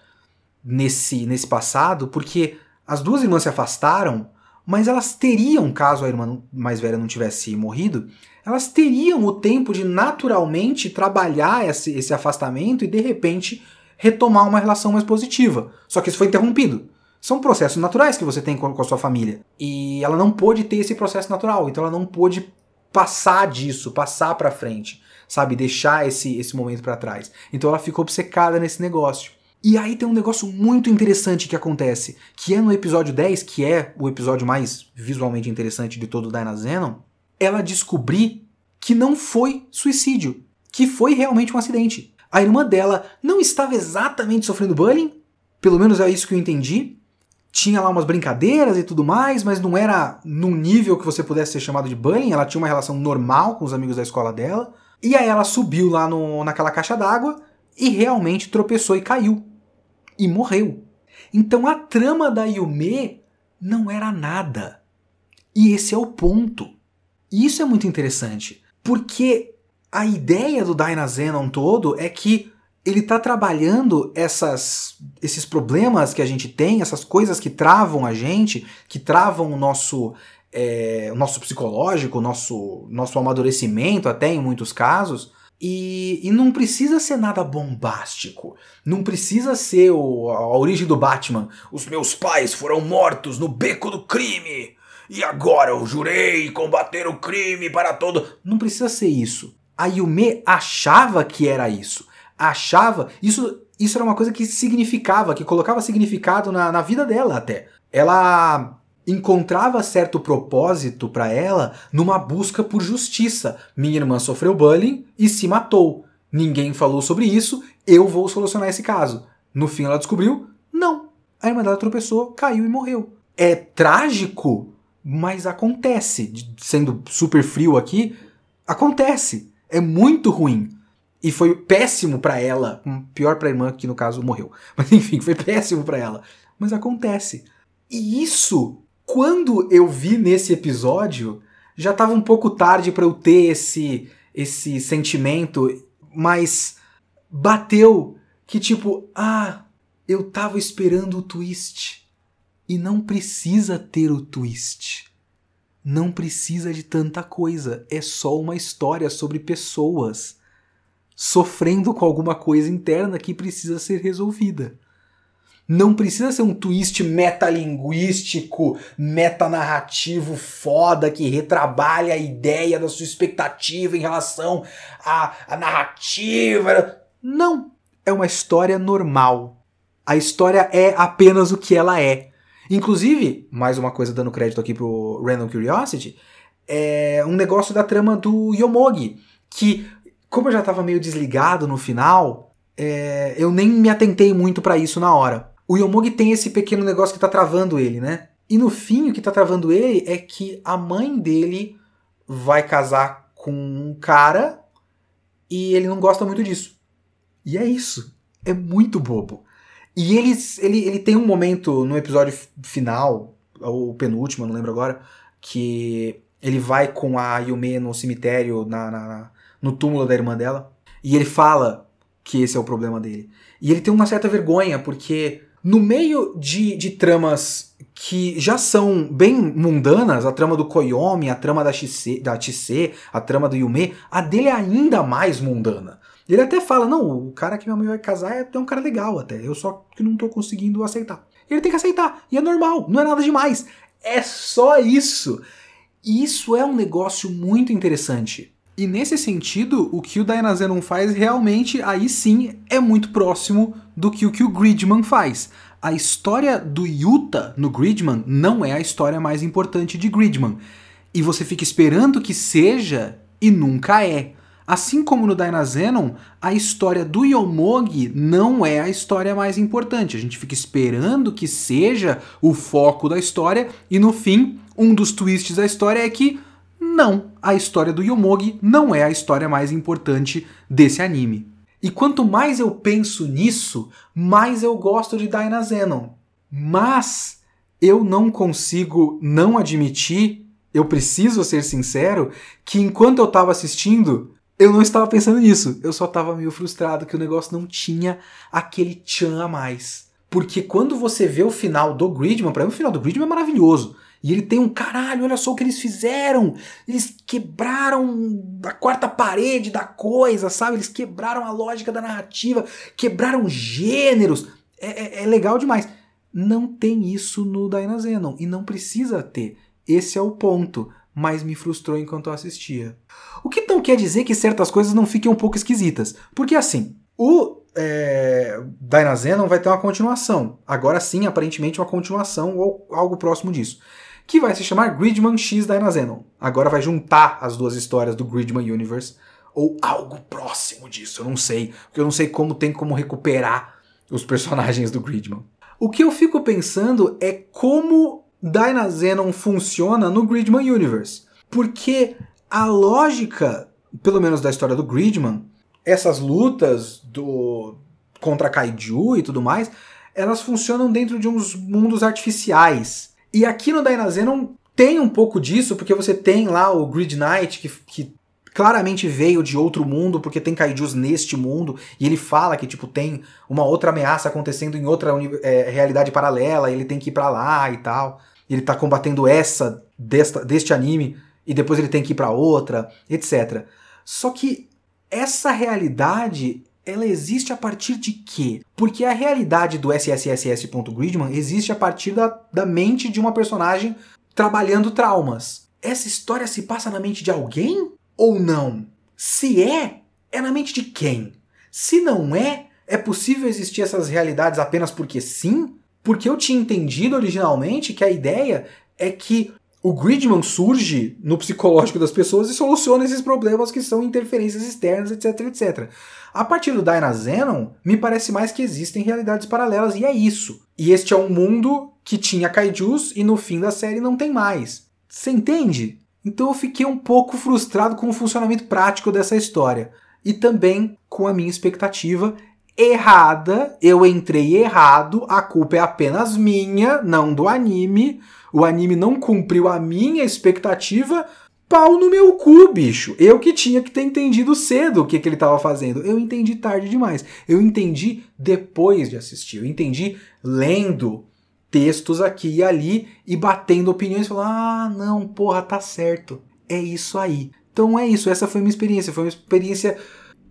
nesse, nesse passado, porque as duas irmãs se afastaram, mas elas teriam, caso a irmã mais velha não tivesse morrido, elas teriam o tempo de naturalmente trabalhar esse, esse afastamento e de repente retomar uma relação mais positiva. Só que isso foi interrompido são processos naturais que você tem com, a sua família. E ela não pôde ter esse processo natural, então ela não pôde passar disso, passar para frente, sabe, deixar esse esse momento para trás. Então ela ficou obcecada nesse negócio. E aí tem um negócio muito interessante que acontece, que é no episódio 10, que é o episódio mais visualmente interessante de todo o Dyna Zenon, ela descobrir que não foi suicídio, que foi realmente um acidente. A irmã dela não estava exatamente sofrendo bullying, pelo menos é isso que eu entendi, tinha lá umas brincadeiras e tudo mais, mas não era num nível que você pudesse ser chamado de bullying, ela tinha uma relação normal com os amigos da escola dela. E aí ela subiu lá no, naquela caixa d'água e realmente tropeçou e caiu. E morreu. Então a trama da Yume não era nada. E esse é o ponto. E isso é muito interessante, porque a ideia do Dynazenon todo é que ele está trabalhando essas, esses problemas que a gente tem, essas coisas que travam a gente, que travam o nosso, é, o nosso psicológico, o nosso, nosso amadurecimento, até em muitos casos. E, e não precisa ser nada bombástico. Não precisa ser o, a origem do Batman. Os meus pais foram mortos no beco do crime. E agora eu jurei combater o crime para todo. Não precisa ser isso. A Yume achava que era isso achava. Isso, isso era uma coisa que significava, que colocava significado na, na vida dela até. Ela encontrava certo propósito para ela numa busca por justiça. Minha irmã sofreu bullying e se matou. Ninguém falou sobre isso, eu vou solucionar esse caso. No fim ela descobriu? Não. A irmã dela tropeçou, caiu e morreu. É trágico, mas acontece. Sendo super frio aqui, acontece. É muito ruim. E foi péssimo para ela, hum, pior para a irmã que no caso morreu. [laughs] Mas enfim, foi péssimo para ela. Mas acontece. E isso, quando eu vi nesse episódio, já estava um pouco tarde para eu ter esse esse sentimento, mas bateu que tipo, ah, eu tava esperando o twist. E não precisa ter o twist. Não precisa de tanta coisa, é só uma história sobre pessoas sofrendo com alguma coisa interna que precisa ser resolvida. Não precisa ser um twist metalinguístico, metanarrativo foda que retrabalha a ideia da sua expectativa em relação à, à narrativa. Não. É uma história normal. A história é apenas o que ela é. Inclusive, mais uma coisa dando crédito aqui pro Random Curiosity, é um negócio da trama do Yomogi, que como eu já estava meio desligado no final, é, eu nem me atentei muito para isso na hora. O Yomogi tem esse pequeno negócio que tá travando ele, né? E no fim, o que tá travando ele é que a mãe dele vai casar com um cara e ele não gosta muito disso. E é isso. É muito bobo. E ele, ele, ele tem um momento no episódio final, ou penúltimo, não lembro agora, que ele vai com a Yume no cemitério na, na, no túmulo da irmã dela. E ele fala que esse é o problema dele. E ele tem uma certa vergonha, porque No meio de, de tramas que já são bem mundanas, a trama do Koyomi, a trama da Chise, da a trama do Yume, a dele é ainda mais mundana. Ele até fala, não, o cara que minha mãe vai casar é, é um cara legal até, eu só que não tô conseguindo aceitar. Ele tem que aceitar, e é normal, não é nada demais. É só isso. E isso é um negócio muito interessante. E nesse sentido, o que o Dynazenon faz realmente, aí sim, é muito próximo do que o que o Gridman faz. A história do Yuta no Gridman não é a história mais importante de Gridman. E você fica esperando que seja e nunca é. Assim como no Dynazenon, a história do Yomogi não é a história mais importante. A gente fica esperando que seja o foco da história e no fim, um dos twists da história é que não, a história do Yomogi não é a história mais importante desse anime. E quanto mais eu penso nisso, mais eu gosto de Dynazenon. Mas eu não consigo não admitir, eu preciso ser sincero, que enquanto eu estava assistindo, eu não estava pensando nisso. Eu só estava meio frustrado que o negócio não tinha aquele tchan a mais. Porque quando você vê o final do Gridman, para mim o final do Gridman é maravilhoso. E ele tem um caralho, olha só o que eles fizeram. Eles quebraram a quarta parede da coisa, sabe? Eles quebraram a lógica da narrativa, quebraram gêneros. É, é, é legal demais. Não tem isso no Dynazenon e não precisa ter. Esse é o ponto mas me frustrou enquanto eu assistia. O que não quer dizer que certas coisas não fiquem um pouco esquisitas. Porque assim, o é, Dynazenon vai ter uma continuação. Agora sim, aparentemente uma continuação ou algo próximo disso. Que vai se chamar Gridman X Dynazenon. Agora vai juntar as duas histórias do Gridman Universe. Ou algo próximo disso, eu não sei. Porque eu não sei como tem como recuperar os personagens do Gridman. O que eu fico pensando é como Dynazenon funciona no Gridman Universe. Porque a lógica, pelo menos da história do Gridman, essas lutas do contra Kaiju e tudo mais, elas funcionam dentro de uns mundos artificiais. E aqui no Dynazenon tem um pouco disso, porque você tem lá o Grid Knight, que, que claramente veio de outro mundo, porque tem kaijus neste mundo, e ele fala que, tipo, tem uma outra ameaça acontecendo em outra é, realidade paralela, ele tem que ir para lá e tal ele tá combatendo essa desta, deste anime e depois ele tem que ir para outra, etc. Só que essa realidade ela existe a partir de quê? Porque a realidade do SSSS.Gridman existe a partir da, da mente de uma personagem trabalhando traumas. Essa história se passa na mente de alguém ou não? Se é, é na mente de quem? Se não é, é possível existir essas realidades apenas porque sim? Porque eu tinha entendido originalmente que a ideia é que o Gridman surge no psicológico das pessoas e soluciona esses problemas que são interferências externas, etc, etc. A partir do Dynazenon, me parece mais que existem realidades paralelas, e é isso. E este é um mundo que tinha kaijus e no fim da série não tem mais. Você entende? Então eu fiquei um pouco frustrado com o funcionamento prático dessa história. E também com a minha expectativa errada, eu entrei errado, a culpa é apenas minha, não do anime. O anime não cumpriu a minha expectativa. Pau no meu cu, bicho. Eu que tinha que ter entendido cedo o que, que ele estava fazendo. Eu entendi tarde demais. Eu entendi depois de assistir. Eu entendi lendo textos aqui e ali e batendo opiniões, falando: "Ah, não, porra, tá certo. É isso aí". Então é isso, essa foi minha experiência, foi uma experiência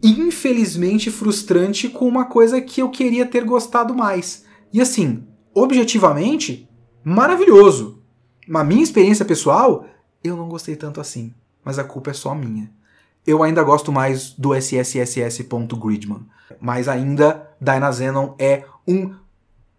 infelizmente frustrante com uma coisa que eu queria ter gostado mais. E assim, objetivamente, maravilhoso. Na minha experiência pessoal, eu não gostei tanto assim. Mas a culpa é só minha. Eu ainda gosto mais do SSSS.Gridman. Mas ainda, Dynazenon é um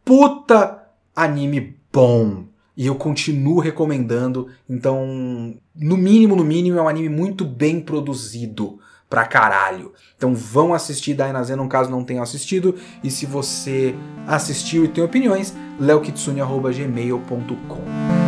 puta anime bom. E eu continuo recomendando. Então, no mínimo, no mínimo, é um anime muito bem produzido pra caralho. Então vão assistir Dainazen, caso não tenham assistido. E se você assistiu e tem opiniões, leokitsune.gmail.com.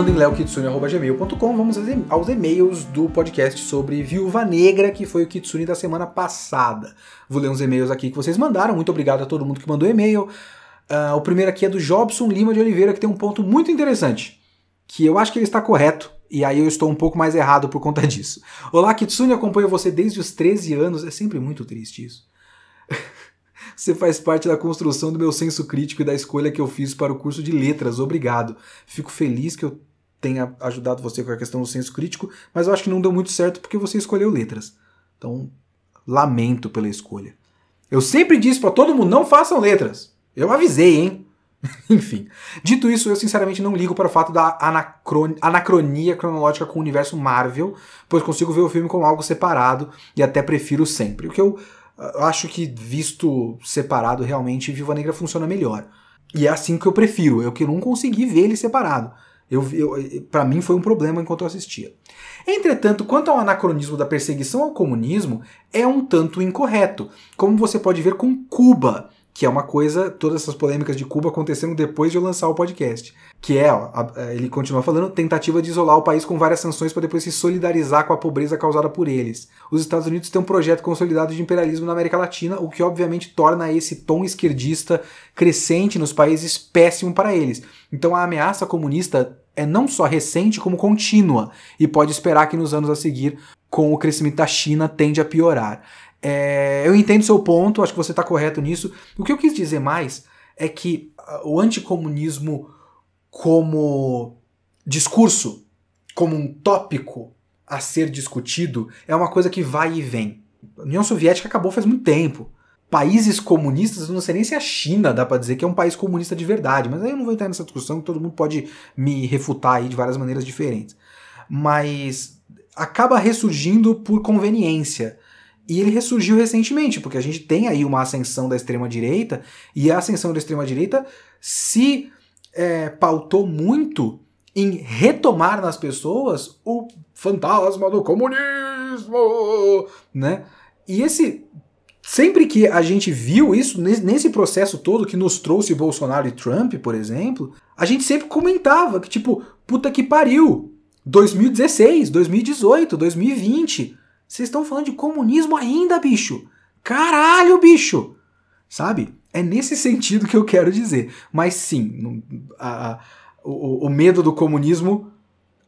falando em leokitsune.gmail.com, vamos aos e-mails do podcast sobre Viúva Negra, que foi o Kitsune da semana passada. Vou ler uns e-mails aqui que vocês mandaram. Muito obrigado a todo mundo que mandou e-mail. Uh, o primeiro aqui é do Jobson Lima de Oliveira, que tem um ponto muito interessante, que eu acho que ele está correto. E aí eu estou um pouco mais errado por conta [laughs] disso. Olá, Kitsune, acompanho você desde os 13 anos. É sempre muito triste isso. [laughs] Você faz parte da construção do meu senso crítico e da escolha que eu fiz para o curso de letras. Obrigado. Fico feliz que eu tenha ajudado você com a questão do senso crítico, mas eu acho que não deu muito certo porque você escolheu letras. Então, lamento pela escolha. Eu sempre disse para todo mundo: não façam letras. Eu avisei, hein? [laughs] Enfim. Dito isso, eu sinceramente não ligo para o fato da anacronia cronológica com o universo Marvel, pois consigo ver o filme como algo separado e até prefiro sempre. O que eu eu acho que visto separado, realmente Viva Negra funciona melhor. E é assim que eu prefiro, eu que não consegui ver ele separado. Eu, eu, para mim foi um problema enquanto eu assistia. Entretanto, quanto ao anacronismo da perseguição ao comunismo, é um tanto incorreto, como você pode ver com Cuba, que é uma coisa, todas essas polêmicas de Cuba aconteceram depois de eu lançar o podcast. Que é, ó, ele continua falando, tentativa de isolar o país com várias sanções para depois se solidarizar com a pobreza causada por eles. Os Estados Unidos têm um projeto consolidado de imperialismo na América Latina, o que obviamente torna esse tom esquerdista crescente nos países péssimo para eles. Então a ameaça comunista é não só recente, como contínua, e pode esperar que nos anos a seguir, com o crescimento da China, tende a piorar. É, eu entendo seu ponto, acho que você está correto nisso. O que eu quis dizer mais é que ah, o anticomunismo como discurso, como um tópico a ser discutido, é uma coisa que vai e vem. A União Soviética acabou faz muito tempo. Países comunistas, não sei nem se a China dá para dizer que é um país comunista de verdade, mas aí eu não vou entrar nessa discussão, todo mundo pode me refutar aí de várias maneiras diferentes. Mas acaba ressurgindo por conveniência. E ele ressurgiu recentemente, porque a gente tem aí uma ascensão da extrema-direita, e a ascensão da extrema-direita se é, pautou muito em retomar nas pessoas o fantasma do comunismo, né? E esse sempre que a gente viu isso nesse processo todo que nos trouxe Bolsonaro e Trump, por exemplo, a gente sempre comentava que tipo, puta que pariu, 2016, 2018, 2020, vocês estão falando de comunismo ainda, bicho? Caralho, bicho! Sabe? É nesse [laughs] sentido que eu quero dizer. Mas sim, a, a, o, o medo do comunismo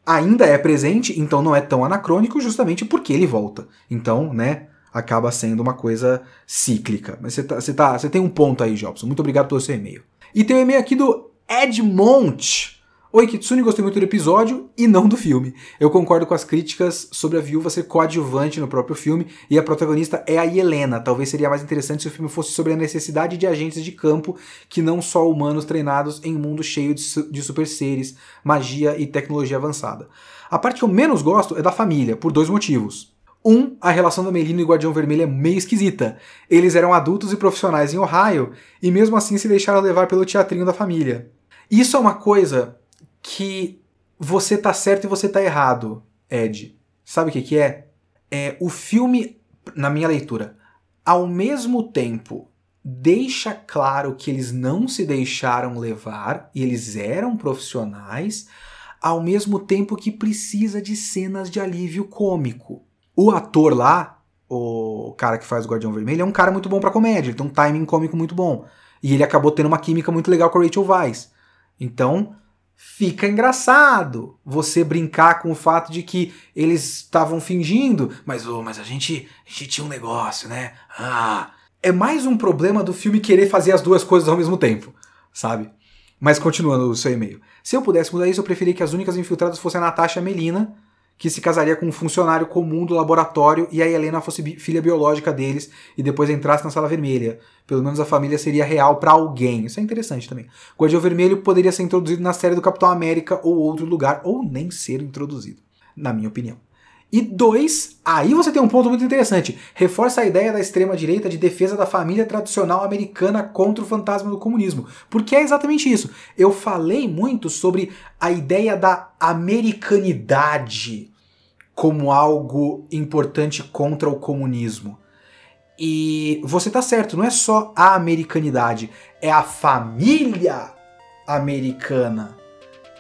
ainda é presente, então não é tão anacrônico, justamente porque ele volta. Então, né, acaba sendo uma coisa cíclica. Mas você tá, tá, tem um ponto aí, Jobson. Muito obrigado pelo seu e-mail. E tem um e-mail aqui do Edmont. Oi, Kitsune, gostei muito do episódio e não do filme. Eu concordo com as críticas sobre a viúva ser coadjuvante no próprio filme e a protagonista é a Helena. Talvez seria mais interessante se o filme fosse sobre a necessidade de agentes de campo que não só humanos treinados em um mundo cheio de super seres, magia e tecnologia avançada. A parte que eu menos gosto é da família, por dois motivos. Um, a relação da Melina e Guardião Vermelho é meio esquisita. Eles eram adultos e profissionais em Ohio e mesmo assim se deixaram levar pelo teatrinho da família. Isso é uma coisa que você tá certo e você tá errado, Ed. Sabe o que, que é? É o filme, na minha leitura, ao mesmo tempo deixa claro que eles não se deixaram levar e eles eram profissionais, ao mesmo tempo que precisa de cenas de alívio cômico. O ator lá, o cara que faz o Guardião Vermelho, é um cara muito bom para comédia, ele tem um timing cômico muito bom. E ele acabou tendo uma química muito legal com a Rachel Weisz. Então, fica engraçado você brincar com o fato de que eles estavam fingindo, mas oh, mas a gente, a gente tinha um negócio, né? Ah, é mais um problema do filme querer fazer as duas coisas ao mesmo tempo, sabe? Mas continuando o seu e-mail. Se eu pudesse mudar isso, eu preferia que as únicas infiltradas fossem a Natasha e a Melina, que se casaria com um funcionário comum do laboratório e a Helena fosse filha biológica deles e depois entrasse na sala vermelha. Pelo menos a família seria real para alguém. Isso é interessante também. O Guardião Vermelho poderia ser introduzido na série do Capitão América ou outro lugar, ou nem ser introduzido, na minha opinião. E dois, aí você tem um ponto muito interessante. Reforça a ideia da extrema-direita de defesa da família tradicional americana contra o fantasma do comunismo. Porque é exatamente isso. Eu falei muito sobre a ideia da americanidade como algo importante contra o comunismo. E você tá certo, não é só a americanidade, é a família americana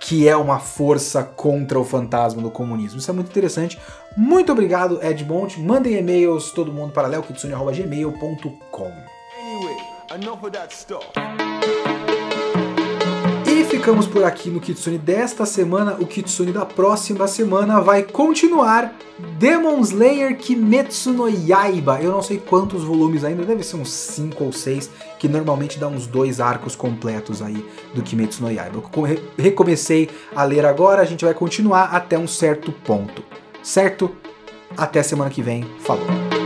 que é uma força contra o fantasma do comunismo. Isso é muito interessante. Muito obrigado, Ed Bont. Mandem e-mails todo mundo para leokitsune.gmail.com. Anyway, ficamos por aqui no Kitsune desta semana. O Kitsune da próxima semana vai continuar Demon Slayer Kimetsu no Yaiba. Eu não sei quantos volumes ainda, deve ser uns 5 ou 6, que normalmente dá uns dois arcos completos aí do Kimetsu no Yaiba. Eu recomecei a ler agora, a gente vai continuar até um certo ponto. Certo? Até semana que vem. Falou!